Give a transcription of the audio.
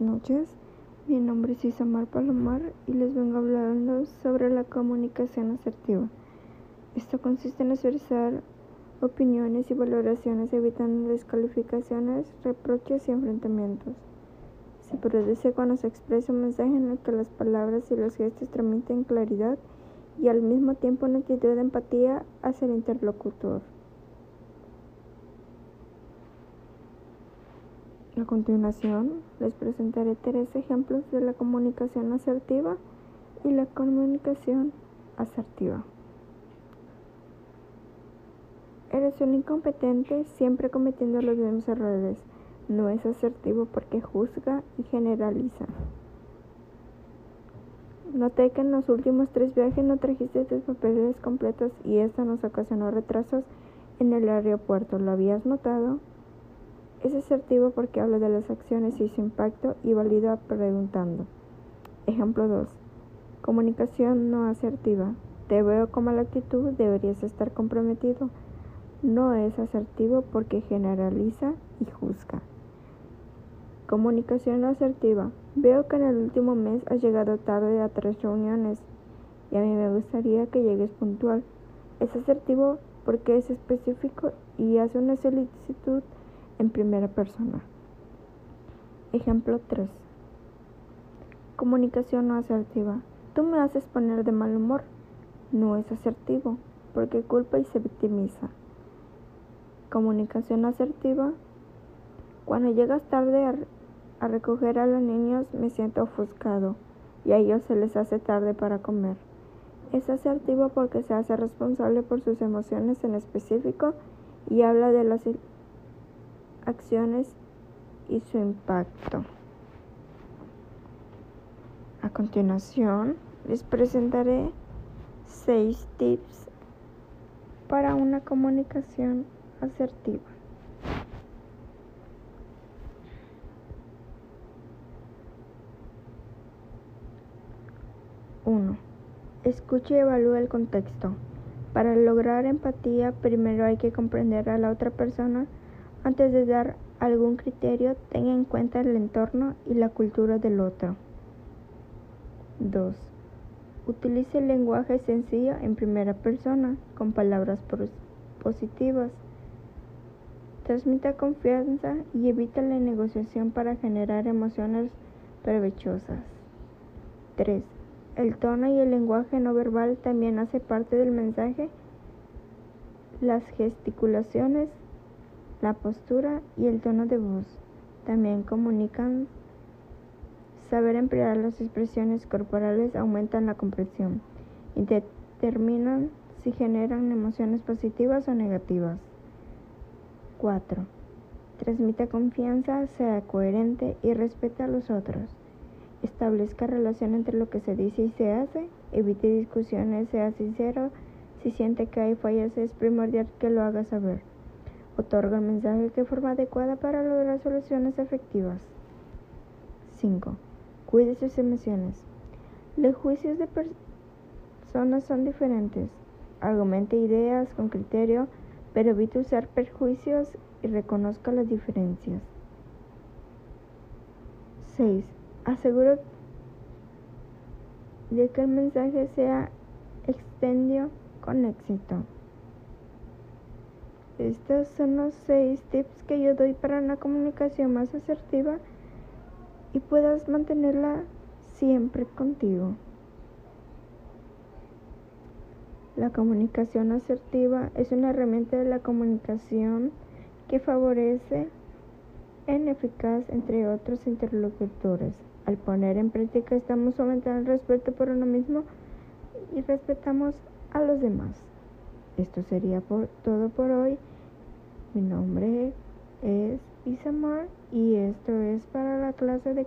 noches, mi nombre es Isamar Palomar y les vengo hablando sobre la comunicación asertiva. Esto consiste en expresar opiniones y valoraciones evitando descalificaciones, reproches y enfrentamientos. Se produce cuando se expresa un mensaje en el que las palabras y los gestos transmiten claridad y al mismo tiempo una actitud de empatía hacia el interlocutor. A continuación, les presentaré tres ejemplos de la comunicación asertiva y la comunicación asertiva. Eres un incompetente siempre cometiendo los mismos errores. No es asertivo porque juzga y generaliza. Noté que en los últimos tres viajes no trajiste tus papeles completos y esto nos ocasionó retrasos en el aeropuerto. ¿Lo habías notado? Es asertivo porque habla de las acciones y su impacto y valida preguntando. Ejemplo 2. Comunicación no asertiva. Te veo como la actitud, deberías estar comprometido. No es asertivo porque generaliza y juzga. Comunicación no asertiva. Veo que en el último mes has llegado tarde a tres reuniones y a mí me gustaría que llegues puntual. Es asertivo porque es específico y hace una solicitud en primera persona. Ejemplo 3. Comunicación no asertiva. Tú me haces poner de mal humor. No es asertivo, porque culpa y se victimiza. Comunicación asertiva. Cuando llegas tarde a, recoger a los niños me siento ofuscado y a ellos se les hace tarde para comer. Es asertivo porque se hace responsable por sus emociones en específico y habla de las acciones y su impacto. A continuación, les presentaré seis tips para una comunicación asertiva. Escuche y evalúe el contexto. Para lograr empatía, primero hay que comprender a la otra persona antes de dar algún criterio, tenga en cuenta el entorno y la cultura del otro. 2. Utilice el lenguaje sencillo en primera persona, con palabras positivas. Transmita confianza y evita la negociación para generar emociones provechosas. 3. El tono y el lenguaje no verbal también hace parte del mensaje. Las gesticulaciones la postura y el tono de voz también comunican. Saber emplear las expresiones corporales aumentan la comprensión y determinan si generan emociones positivas o negativas. 4. Transmita confianza, sea coherente y respete a los otros. Establezca relación entre lo que se dice y se hace. Evite discusiones, sea sincero. Si siente que hay fallas, es primordial que lo haga saber. Otorga el mensaje de forma adecuada para lograr soluciones efectivas. 5. Cuide sus emociones. Los juicios de personas son diferentes. Argumente ideas con criterio, pero evite usar perjuicios y reconozca las diferencias. 6. Aseguro de que el mensaje sea extendido con éxito. Estos son los seis tips que yo doy para una comunicación más asertiva y puedas mantenerla siempre contigo. La comunicación asertiva es una herramienta de la comunicación que favorece en eficaz entre otros interlocutores. Al poner en práctica estamos aumentando el respeto por uno mismo y respetamos a los demás. Esto sería por, todo por hoy. Mi nombre es Isamar y esto es para la clase de